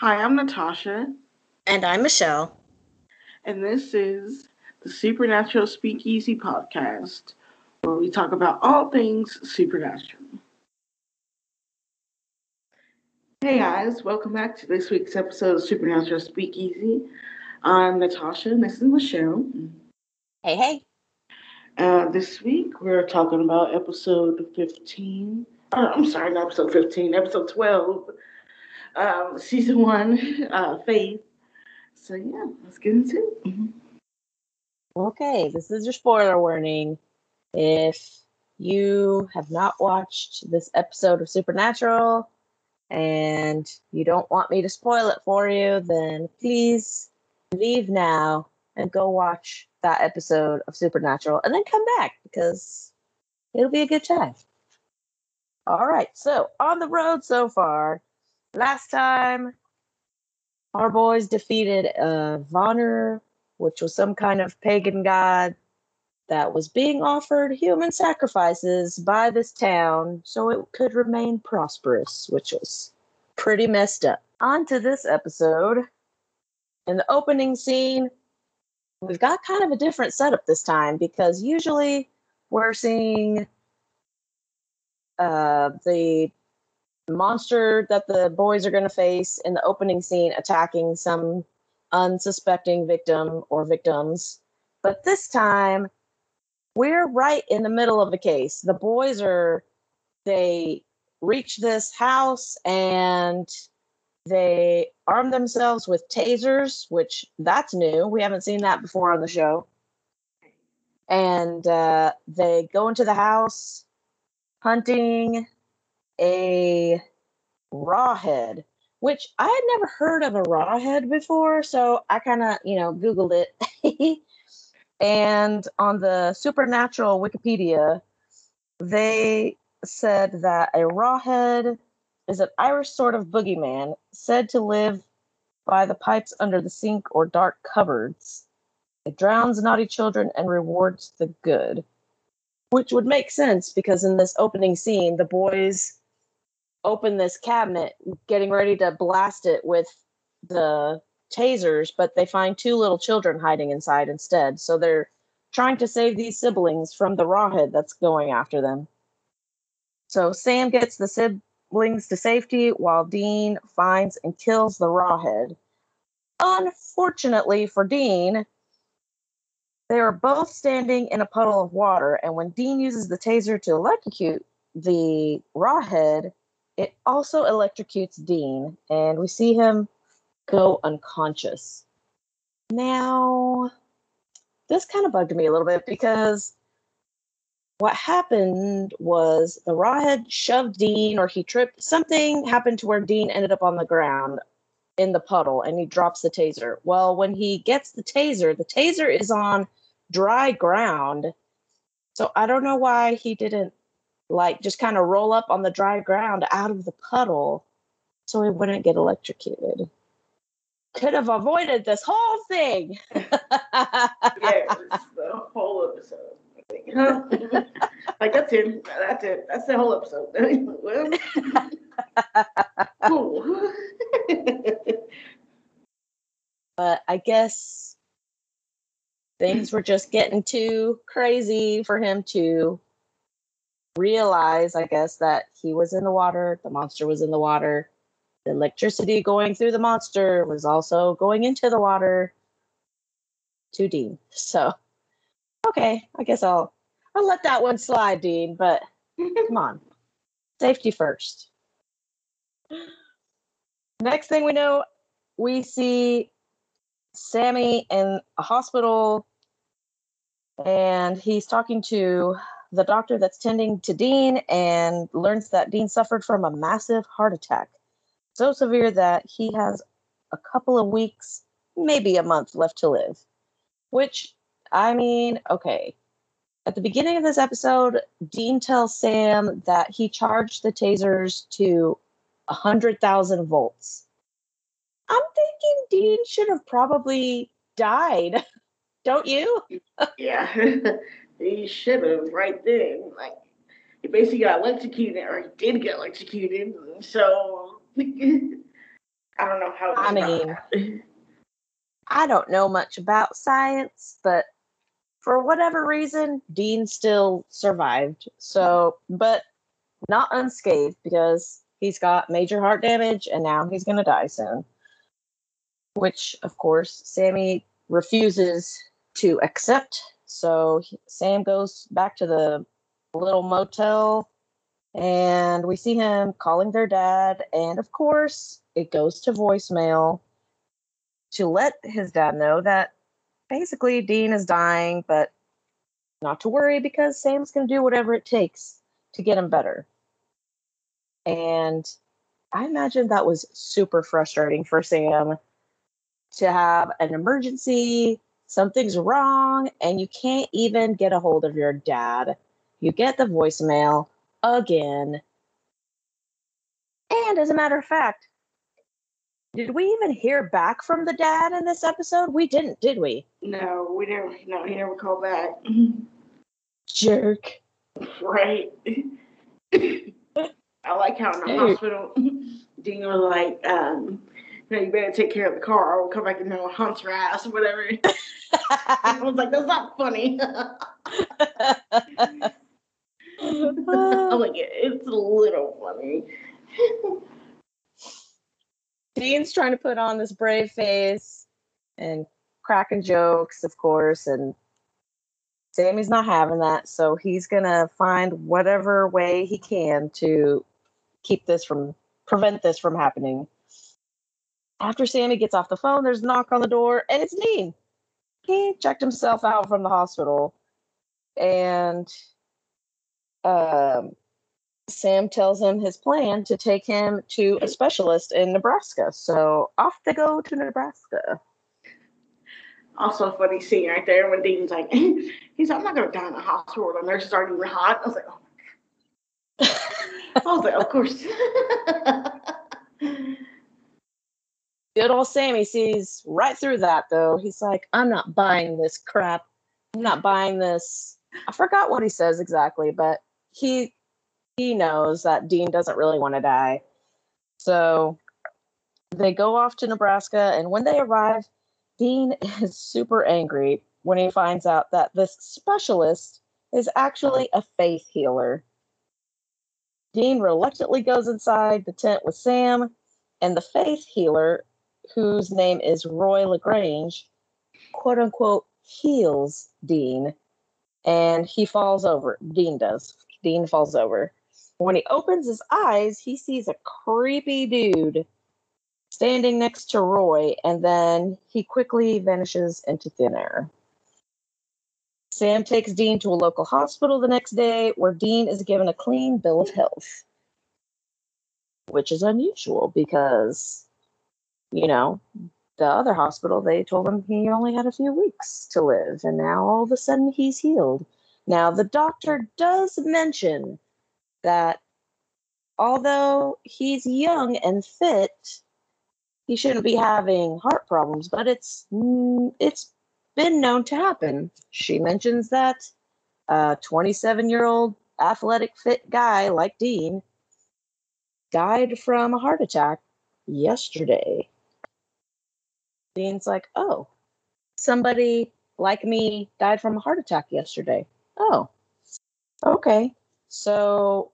Hi, I'm Natasha. And I'm Michelle. And this is the Supernatural Speakeasy podcast, where we talk about all things supernatural. Hey guys, welcome back to this week's episode of Supernatural Speakeasy. I'm Natasha, and this is Michelle. Hey, hey. Uh, this week we're talking about episode 15. Uh, I'm sorry, not episode 15, episode 12, um, season one, uh, Faith. So yeah, let's get into it. Mm-hmm. Okay, this is your spoiler warning. If you have not watched this episode of Supernatural and you don't want me to spoil it for you, then please leave now and go watch that episode of Supernatural and then come back because it'll be a good time. All right, so on the road so far, last time our boys defeated uh, Vanir, which was some kind of pagan god that was being offered human sacrifices by this town so it could remain prosperous, which was pretty messed up. On to this episode. In the opening scene, we've got kind of a different setup this time because usually we're seeing uh, the monster that the boys are going to face in the opening scene attacking some unsuspecting victim or victims. But this time, we're right in the middle of the case. The boys are, they reach this house and they arm themselves with tasers, which that's new. We haven't seen that before on the show. And uh, they go into the house hunting a rawhead, which I had never heard of a rawhead before. So I kind of, you know, Googled it. and on the supernatural Wikipedia, they said that a rawhead is an Irish sort of boogeyman said to live by the pipes under the sink or dark cupboards. It drowns naughty children and rewards the good. Which would make sense because in this opening scene, the boys open this cabinet, getting ready to blast it with the tasers, but they find two little children hiding inside instead. So they're trying to save these siblings from the rawhead that's going after them. So Sam gets the siblings to safety while Dean finds and kills the rawhead. Unfortunately for Dean, they are both standing in a puddle of water, and when Dean uses the taser to electrocute the rawhead, it also electrocutes Dean, and we see him go unconscious. Now, this kind of bugged me a little bit because what happened was the rawhead shoved Dean, or he tripped. Something happened to where Dean ended up on the ground in the puddle and he drops the taser. Well, when he gets the taser, the taser is on dry ground. So I don't know why he didn't like just kind of roll up on the dry ground out of the puddle so he wouldn't get electrocuted. Could have avoided this whole thing. yes, the whole episode. like that's it. That's it. That's the whole episode. cool. but I guess things were just getting too crazy for him to realize, I guess, that he was in the water, the monster was in the water, the electricity going through the monster was also going into the water to Dean. So, okay, I guess I'll I'll let that one slide, Dean. But come on, safety first. Next thing we know, we see Sammy in a hospital and he's talking to the doctor that's tending to Dean and learns that Dean suffered from a massive heart attack. So severe that he has a couple of weeks, maybe a month left to live. Which, I mean, okay. At the beginning of this episode, Dean tells Sam that he charged the tasers to 100,000 volts. I'm thinking Dean should have probably died. Don't you? yeah. he should have right then. Like he basically got electrocuted or he did get electrocuted. So I don't know how. I mean, I don't know much about science, but for whatever reason, Dean still survived. So, but not unscathed because he's got major heart damage and now he's going to die soon. Which, of course, Sammy refuses to accept. So Sam goes back to the little motel and we see him calling their dad. And of course, it goes to voicemail to let his dad know that basically Dean is dying, but not to worry because Sam's going to do whatever it takes to get him better. And I imagine that was super frustrating for Sam to have an emergency, something's wrong, and you can't even get a hold of your dad. You get the voicemail again. And as a matter of fact, did we even hear back from the dad in this episode? We didn't, did we? No, we didn't. No, he never called back. Jerk. Right. I like how in the Hey. hospital, Dean was like, um, you you better take care of the car or come back and you know, hunt your ass or whatever. I was like, that's not funny. I'm like, it's a little funny. Dean's trying to put on this brave face and cracking jokes, of course, and Sammy's not having that, so he's gonna find whatever way he can to keep this from prevent this from happening. After Sammy gets off the phone, there's a knock on the door, and it's Dean. He checked himself out from the hospital, and um, Sam tells him his plan to take him to a specialist in Nebraska. So off they go to Nebraska. Also, a funny scene right there when Dean's like, he's like, I'm not going to die in the hospital. The nurses aren't even hot. I was like, oh. My God. I was like, of course. Good old Sammy sees right through that though. He's like, I'm not buying this crap. I'm not buying this. I forgot what he says exactly, but he he knows that Dean doesn't really want to die. So they go off to Nebraska, and when they arrive, Dean is super angry when he finds out that this specialist is actually a faith healer. Dean reluctantly goes inside the tent with Sam, and the faith healer, whose name is Roy LaGrange, quote unquote, heals Dean, and he falls over. Dean does. Dean falls over. When he opens his eyes, he sees a creepy dude standing next to Roy, and then he quickly vanishes into thin air. Sam takes Dean to a local hospital the next day where Dean is given a clean bill of health, which is unusual because, you know, the other hospital, they told him he only had a few weeks to live, and now all of a sudden he's healed. Now, the doctor does mention that although he's young and fit, he shouldn't be having heart problems, but it's mm, it's been known to happen. She mentions that a 27 year old athletic fit guy like Dean died from a heart attack yesterday. Dean's like, oh, somebody like me died from a heart attack yesterday. Oh, okay. So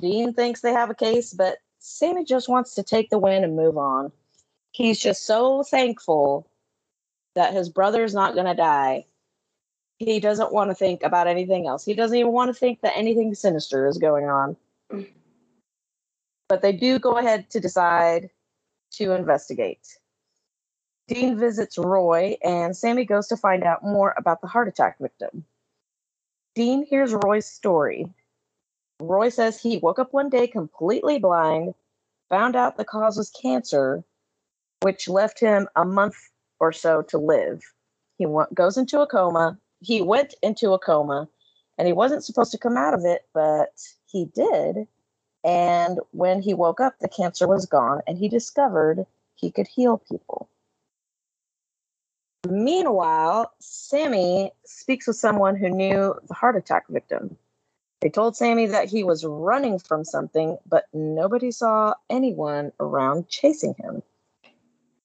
Dean thinks they have a case, but Sammy just wants to take the win and move on. He's just so thankful that his brother's not going to die. He doesn't want to think about anything else. He doesn't even want to think that anything sinister is going on. Mm. But they do go ahead to decide to investigate. Dean visits Roy, and Sammy goes to find out more about the heart attack victim. Dean hears Roy's story. Roy says he woke up one day completely blind, found out the cause was cancer, which left him a month or so to live. He goes into a coma. He went into a coma, and he wasn't supposed to come out of it, but he did. And when he woke up, the cancer was gone, and he discovered he could heal people. Meanwhile, Sammy speaks with someone who knew the heart attack victim. They told Sammy that he was running from something, but nobody saw anyone around chasing him.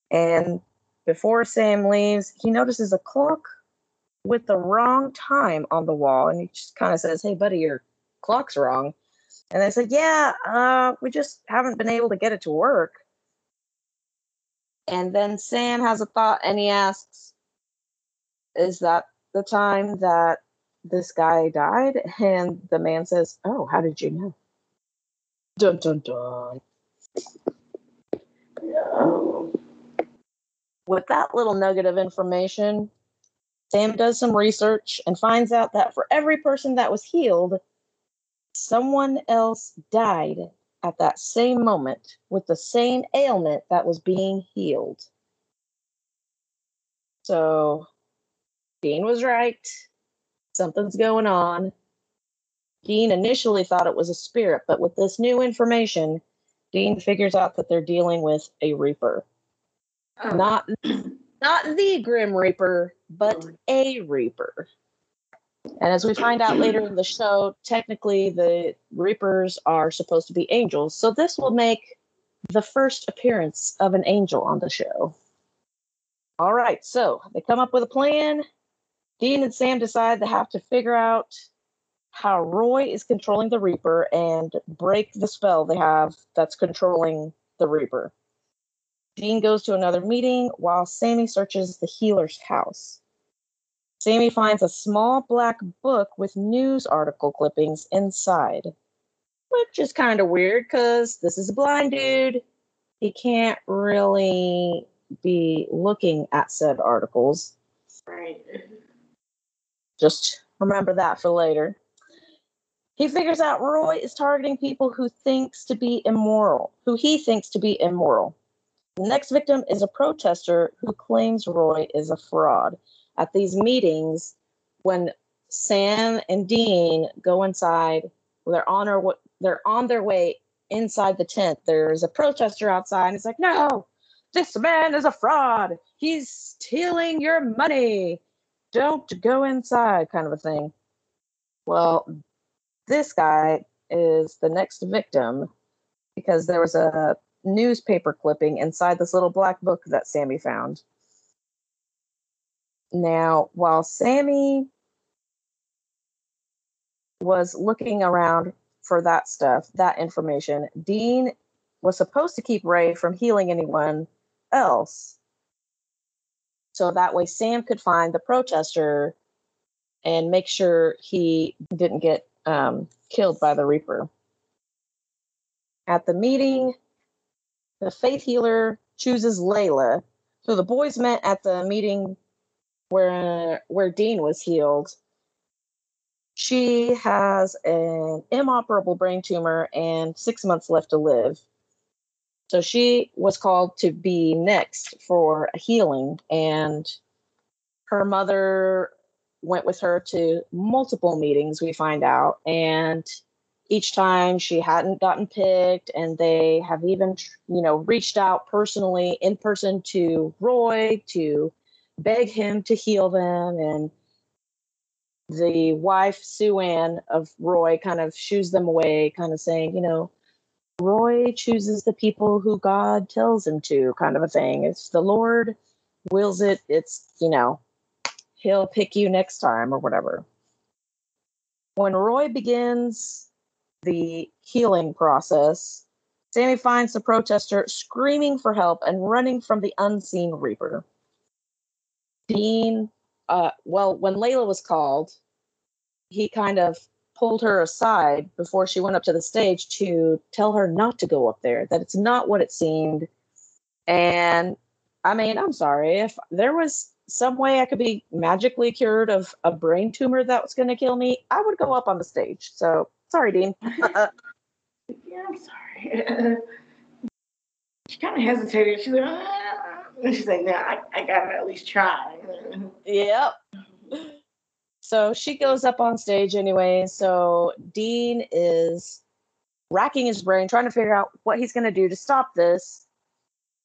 And before Sam leaves, he notices a clock with the wrong time on the wall. And he just kind of says, Hey, buddy, your clock's wrong. And they said, Yeah, uh, we just haven't been able to get it to work. And then Sam has a thought and he asks, Is that the time that this guy died? And the man says, Oh, how did you know? Dun dun dun. No. With that little nugget of information, Sam does some research and finds out that for every person that was healed, someone else died at that same moment with the same ailment that was being healed. So Dean was right. Something's going on. Dean initially thought it was a spirit, but with this new information, Dean figures out that they're dealing with a Reaper. Oh, Not not the Grim Reaper, but a Reaper. And as we find out later in the show, technically the Reapers are supposed to be angels. So this will make the first appearance of an angel on the show. All right, so they come up with a plan. Dean and Sam decide they have to figure out how Roy is controlling the Reaper and break the spell they have that's controlling the Reaper. Dean goes to another meeting while Sammy searches the healer's house. Sammy finds a small black book with news article clippings inside, which is kind of weird because this is a blind dude. He can't really be looking at said articles. right. Just remember that for later. He figures out Roy is targeting people who thinks to be immoral, who he thinks to be immoral. The next victim is a protester who claims Roy is a fraud. At these meetings, when Sam and Dean go inside, they're on our, they're on their way inside the tent. There's a protester outside, and it's like, no, this man is a fraud. He's stealing your money. Don't go inside, kind of a thing. Well, this guy is the next victim because there was a newspaper clipping inside this little black book that Sammy found. Now, while Sammy was looking around for that stuff, that information, Dean was supposed to keep Ray from healing anyone else. So that way Sam could find the protester and make sure he didn't get um, killed by the Reaper. At the meeting, the faith healer chooses Layla. So the boys met at the meeting where where Dean was healed. She has an inoperable brain tumor and six months left to live. So she was called to be next for a healing, and her mother went with her to multiple meetings, we find out. And each time she hadn't gotten picked, and they have even, you know, reached out personally in person to Roy to beg him to heal them. And the wife, Sue Ann of Roy, kind of shoos them away, kind of saying, you know, Roy chooses the people who God tells him to, kind of a thing. It's the Lord wills it, it's, you know, he'll pick you next time or whatever. When Roy begins the healing process, Sammy finds the protester screaming for help and running from the unseen Reaper. Dean, uh, well, when Layla was called, he kind of pulled her aside before she went up to the stage to tell her not to go up there, that it's not what it seemed. And I mean, I'm sorry, if there was some way I could be magically cured of a brain tumor that was going to kill me, I would go up on the stage. So sorry, Dean. Yeah, I'm sorry. she kind of hesitated. She's like, ah. She's like, no, I, I gotta at least try. Yep. So she goes up on stage anyway. So Dean is racking his brain, trying to figure out what he's to do to stop this,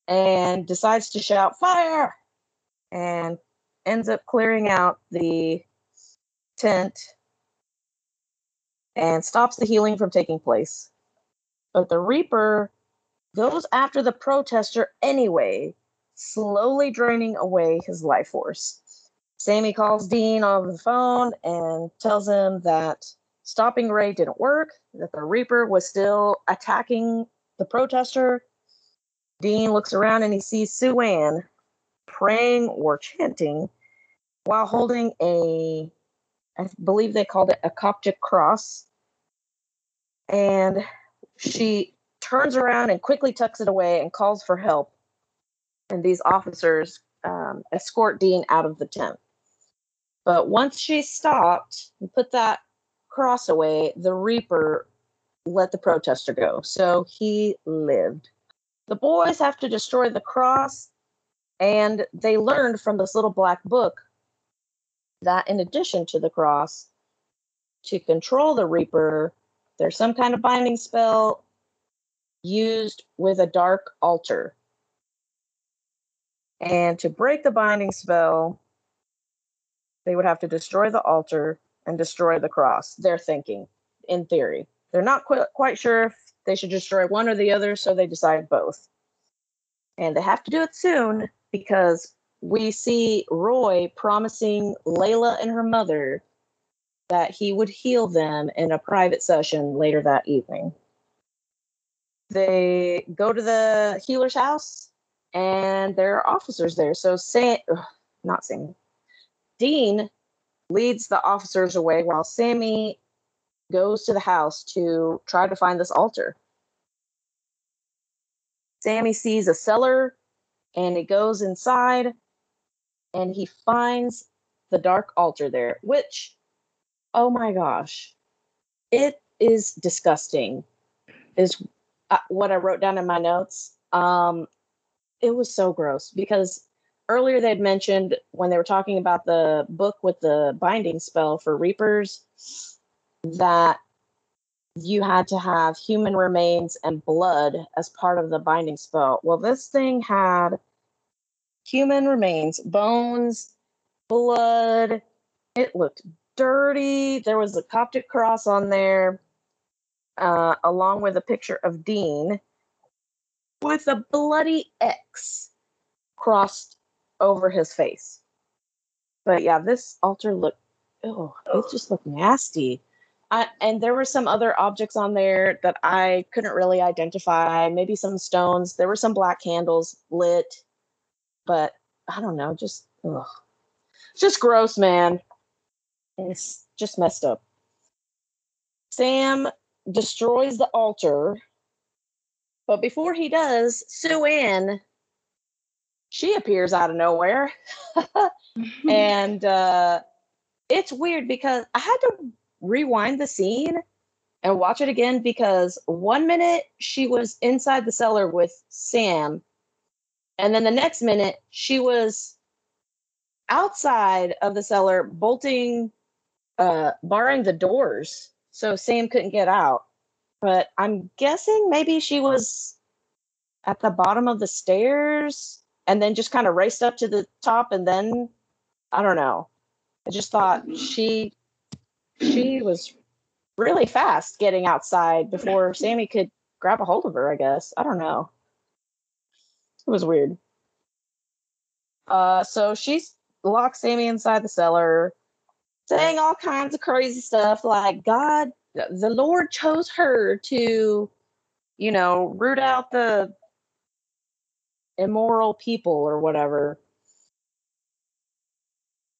and decides to shout, Fire! And ends up clearing out the tent. and stops the healing from taking place. But the Reaper goes after the protester anyway, slowly draining away his life force. Sammy calls Dean over the phone and tells him that stopping Ray didn't work, that the Reaper was still attacking the protester. Dean looks around and he sees Sue Ann praying or chanting while holding a, I believe they called it a Coptic cross. And she turns around and quickly tucks it away and calls for help. And these officers um, escort Dean out of the tent. But once she stopped and put that cross away, the Reaper let the protester go. So he lived. The boys have to destroy the cross, and they learned from this little black book that in addition to the cross, to control the Reaper, there's some kind of binding spell used with a dark altar. And to break the binding spell, they would have to destroy the altar and destroy the cross. They're thinking, in theory. They're not qu- quite sure if they should destroy one or the other, so they decide both. And they have to do it soon because we see Roy promising Layla and her mother that he would heal them in a private session later that evening. They go to the healer's house and there are officers there. So, Sam, ugh, not Sam, Dean leads the officers away while Sammy goes to the house to try to find this altar. Sammy sees a cellar and he goes inside and he finds the dark altar there, which, oh my gosh, it is disgusting, is uh, what I wrote down in my notes. Um, it was so gross because earlier they'd mentioned when they were talking about the book with the binding spell for reapers that you had to have human remains and blood as part of the binding spell. Well, this thing had human remains, bones, blood. It looked dirty. There was a Coptic cross on there, uh, along with a picture of Dean with a bloody X crossed over his face. But yeah, this altar looked, oh, it just looked nasty. I, and there were some other objects on there that I couldn't really identify. Maybe some stones. There were some black candles lit, but I don't know. Just, ugh. just gross, man. It's just messed up. Sam destroys the altar, but before he does, Sue Ann she appears out of nowhere. and uh, it's weird because I had to rewind the scene and watch it again because one minute she was inside the cellar with Sam, and then the next minute she was outside of the cellar bolting, uh, barring the doors so Sam couldn't get out. But I'm guessing maybe she was at the bottom of the stairs and then just kind of raced up to the top and then I don't know. I just thought she she was really fast getting outside before Sammy could grab a hold of her, I guess. I don't know. It was weird. Uh so she's locked Sammy inside the cellar, saying all kinds of crazy stuff like God the Lord chose her to, you know, root out the immoral people or whatever.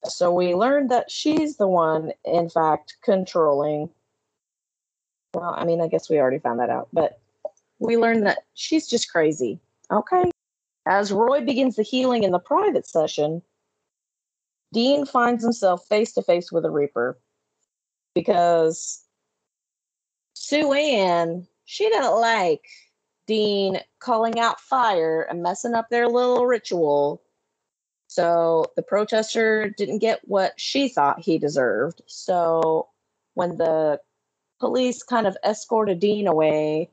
So we learned that she's the one, in fact, controlling. Well, I mean, I guess we already found that out, but we learned that she's just crazy. Okay. As Roy begins the healing in the private session, Dean finds himself face to face with a Reaper because Sue Ann, she didn't like Dean calling out fire and messing up their little ritual. So the protester didn't get what she thought he deserved. So when the police kind of escorted Dean away,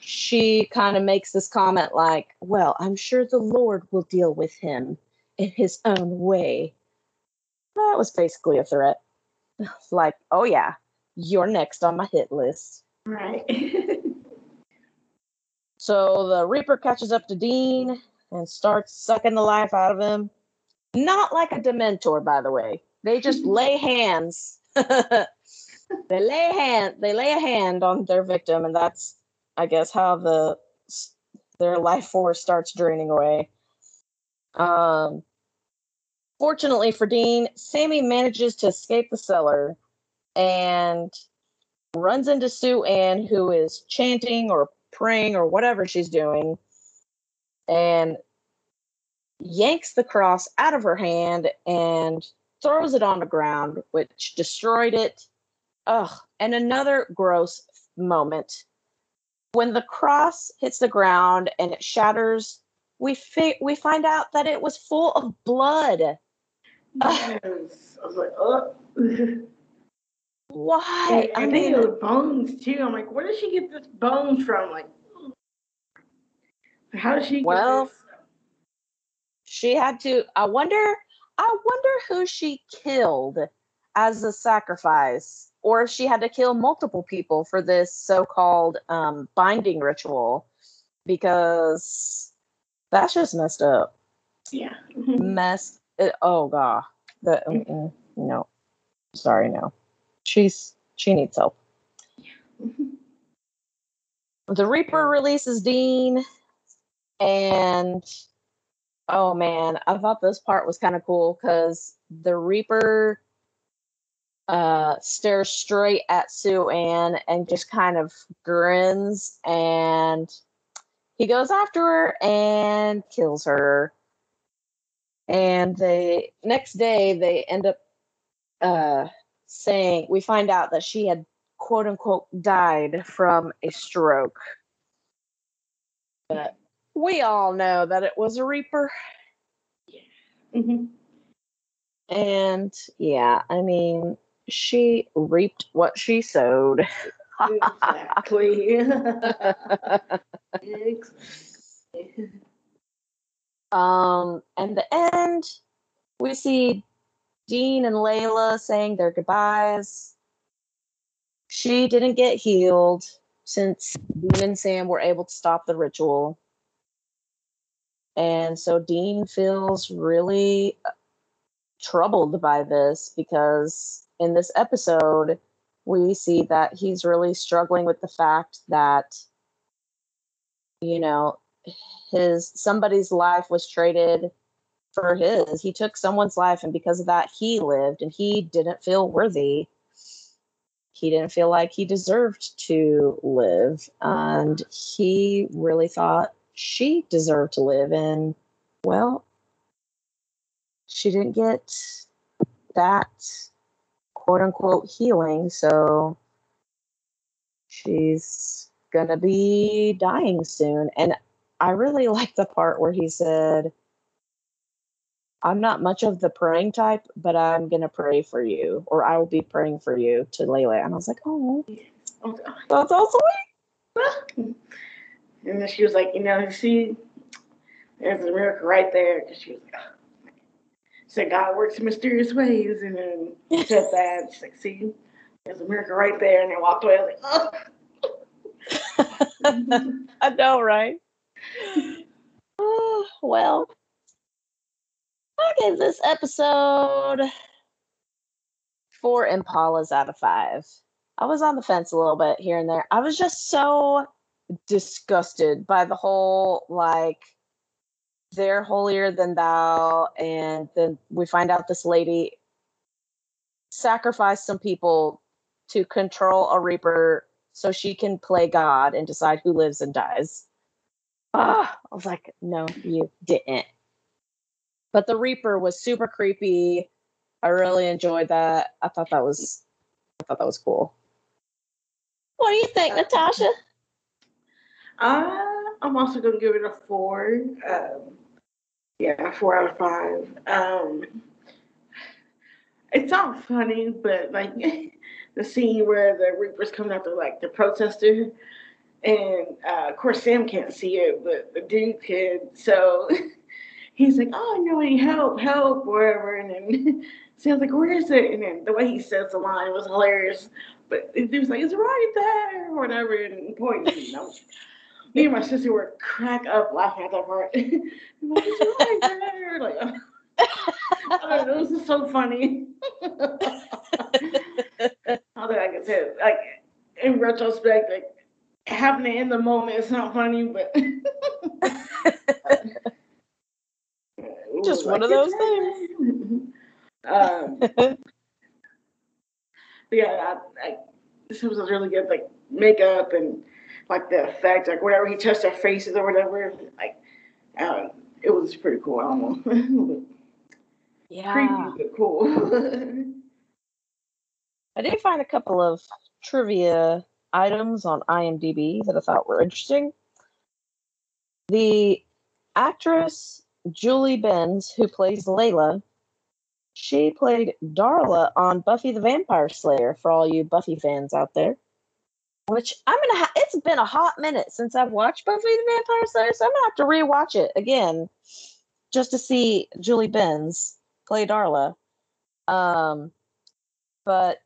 she kind of makes this comment like, Well, I'm sure the Lord will deal with him in his own way. That was basically a threat. like, oh yeah, you're next on my hit list. Right. so the Reaper catches up to Dean and starts sucking the life out of him. Not like a Dementor, by the way. They just lay hands. they lay hand. They lay a hand on their victim, and that's, I guess, how the their life force starts draining away. Um, fortunately for Dean, Sammy manages to escape the cellar and runs into Sue Ann, who is chanting or praying or whatever she's doing, and yanks the cross out of her hand and throws it on the ground, which destroyed it. Ugh. And another gross moment. When the cross hits the ground and it shatters, we fi- we find out that it was full of blood. Yes. I was like, oh. Why? Mean, it was bones too. I'm like, where did she get this bones from? Like, how did she get Well, she had to i wonder i wonder who she killed as a sacrifice or if she had to kill multiple people for this so-called um, binding ritual because that's just messed up Yeah. messed it, oh god the mm-mm, no sorry no she's she needs help. The reaper releases dean and oh man i thought this part was kind of cool because the reaper uh stares straight at sue ann and just kind of grins and he goes after her and kills her. And the next day they end up uh saying we find out that she had quote unquote died from a stroke but we all know that it was a reaper Mm-hmm. and yeah i mean she reaped what she sowed Exactly. Exactly. um and the end we see dean and layla saying their goodbyes. She didn't get healed since dean and sam were able to stop the ritual. And so dean feels really uh, troubled by this because in this episode we see that he's really struggling with the fact that you know his somebody's life was traded for his he took someone's life and because of that he lived and he didn't feel worthy he didn't feel like he deserved to live and he really thought she deserved to live and well she didn't get that quote unquote healing. So she's gonna be dying soon. And I really like the part where he said, I'm not much of the praying type, but I'm gonna pray for you, or I will be praying for you to Layla. And I was like, oh, I was like, that's so sweet. "Oh." And then she was like, you know, see, there's a miracle right there. Because she was like, oh. said, God works in mysterious ways. And then she said that. She's like, see, there's a miracle right there. And then walked away. I was like, oh. I know, right? Oh, well, I gave this episode four Impalas out of five. I was on the fence a little bit here and there. I was just so disgusted by the whole like they're holier than thou, and then we find out this lady sacrificed some people to control a reaper so she can play God and decide who lives and dies. Ah, I was like, no, you didn't. But the Reaper was super creepy. I really enjoyed that. I thought that was, I thought that was cool. What do you think, Natasha? Uh, I'm also gonna give it a four. Um, yeah, four out of five. Um, it's not funny, but like the scene where the Reaper's coming after like the protester, and uh, of course Sam can't see it, but the dude can. So he's like, "Oh, no, any help, help, wherever." And then Sam's like, "Where is it?" And then the way he says the line was hilarious. but he was like, it's right there, or whatever, and pointing. You know. Me and my sister were crack up laughing at that part. like, it's right there. Like, I don't this is so funny. How did I it? Like, in retrospect, like, happening in the moment is not funny, but. Just one of those things. um, yeah, I, I, this was a really good, like makeup and like the effect, like whatever he touched their faces or whatever, like um, it was pretty cool. I don't know. yeah. Creepy, but cool. I did find a couple of trivia items on IMDb that I thought were interesting. The actress Julie Benz, who plays Layla, she played Darla on Buffy the Vampire Slayer for all you Buffy fans out there. Which I'm gonna. Ha- it's been a hot minute since I've watched Buffy the Vampire Slayer, so I'm gonna have to rewatch it again just to see Julie Benz play Darla. Um, but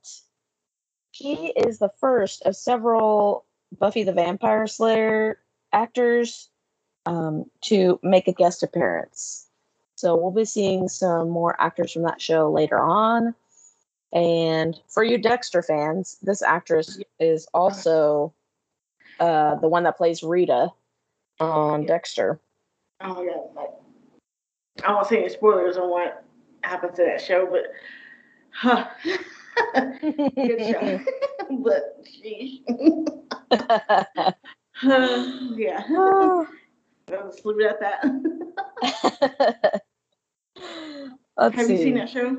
she is the first of several Buffy the Vampire Slayer actors um, to make a guest appearance. So we'll be seeing some more actors from that show later on. And for you Dexter fans, this actress is also uh, the one that plays Rita on Dexter. Oh! Like, I won't say any spoilers on what happens to that show, but huh. good show. but sheesh. yeah. Let's leave it at that. Have see. you seen that show?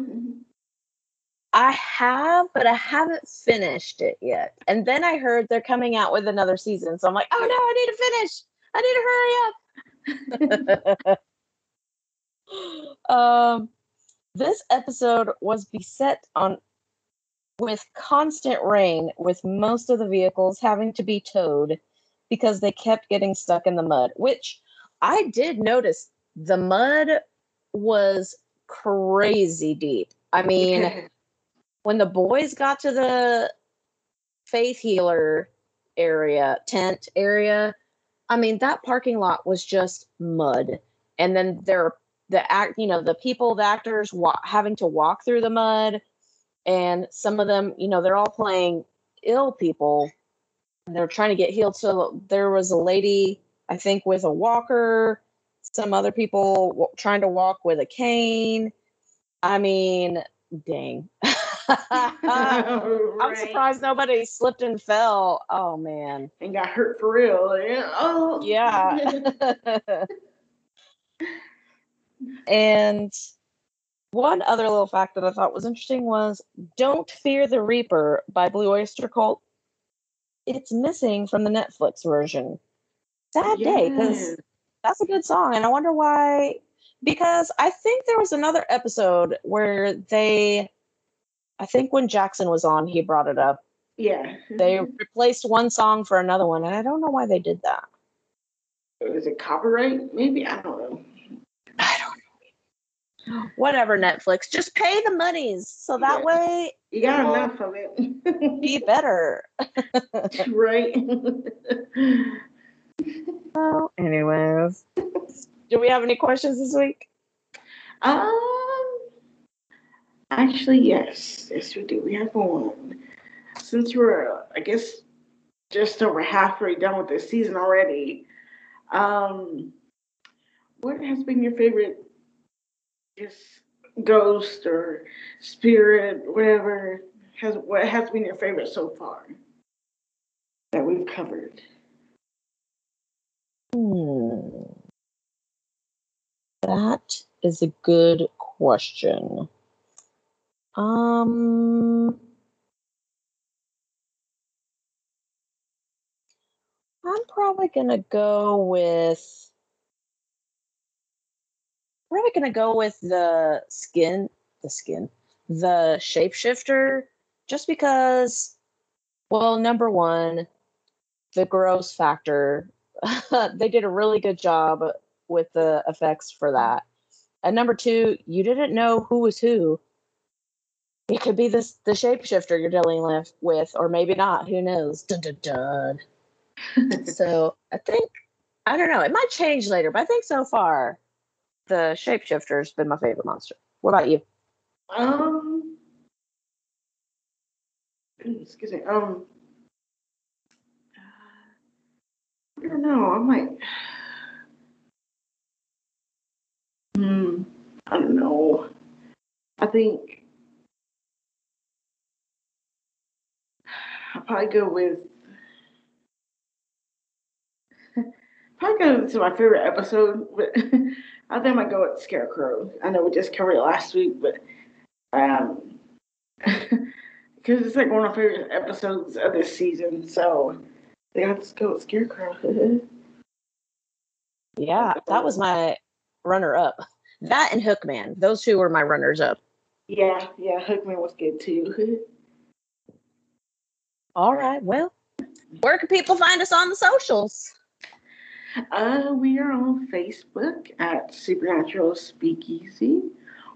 I have, but I haven't finished it yet. And then I heard they're coming out with another season. So I'm like, oh no, I need to finish. I need to hurry up. um, this episode was beset on with constant rain, with most of the vehicles having to be towed because they kept getting stuck in the mud, which I did notice the mud was crazy deep. I mean, when the boys got to the faith healer area, tent area, I mean, that parking lot was just mud. And then there, the act, you know, the people, the actors wa- having to walk through the mud. And some of them, you know, they're all playing ill people they're trying to get healed. So there was a lady, I think, with a walker, some other people w- trying to walk with a cane. I mean, dang. I'm surprised nobody slipped and fell. Oh man. And got hurt for real. Yeah. Oh. Yeah. and one other little fact that I thought was interesting was Don't Fear the Reaper by Blue Oyster Cult. It's missing from the Netflix version. Sad day, because that's a good song. And I wonder why. Because I think there was another episode where they, I think when Jackson was on, he brought it up. Yeah. They mm-hmm. replaced one song for another one. And I don't know why they did that. Is it copyright? Maybe I don't know. I don't know. Whatever, Netflix. Just pay the monies so that Yeah. way You got Well, enough of it, be better. right? So, anyways, do we have any questions this week? um, actually, yes, yes, we do. We have one. Since we're, I guess, just over halfway done with this season already, um, what has been your favorite, just ghost or spirit, whatever? Has what has been your favorite so far that we've covered? Hmm. That is a good question. Um, I'm probably gonna go with. We're probably gonna go with the skin, the skin, the shapeshifter, just because. Well, number one, the gross factor. they did a really good job with the effects for that. And number two, you didn't know who was who. It could be this the shapeshifter you're dealing with, with, or maybe not. Who knows? Dun, dun, dun. so I think I don't know. It might change later, but I think so far the shapeshifter's been my favorite monster. What about you? Um, excuse me. Um, I don't know. I might. Hmm. I don't know. I think I'll probably go with. Probably go to my favorite episode, but I think I might go with Scarecrow. I know we just covered it last week, but um, because it's like one of my favorite episodes of this season. So I think I'll just go with Scarecrow. Yeah, that was my runner up. That and Hookman. Those two were my runners up. yeah, yeah, Hookman was good too. All right. Well, where can people find us on the socials? Uh, we are on Facebook at Supernatural Speakeasy.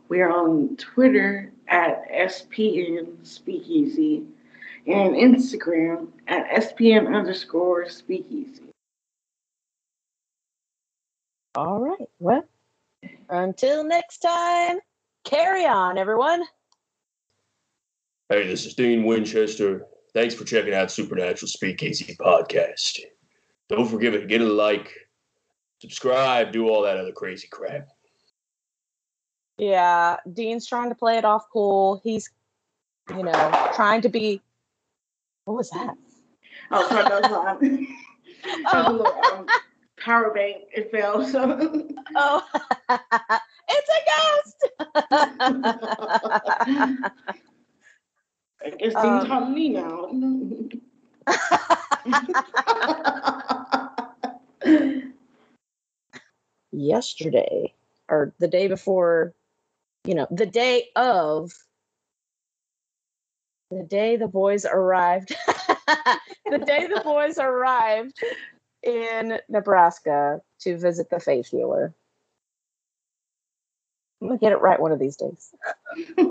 We are on Twitter at SPN Speakeasy and Instagram at SPN underscore Speakeasy. All right. Well, until next time, carry on, everyone. Hey, this is Dean Winchester. Thanks for checking out Supernatural Speakeasy Podcast. Don't forget it. get a like, subscribe, do all that other crazy crap. Yeah, Dean's trying to play it off cool. He's, you know, trying to be. What was that? Oh, sorry, that was um, that was a Oh, little um, power bank. It fell. So oh. it's a ghost. I guess Dean's Um, haunting me now. Yesterday, or the day before, you know, the day of, the day the boys arrived, the day the boys arrived in Nebraska to visit the faith healer. I'm gonna get it right one of these days.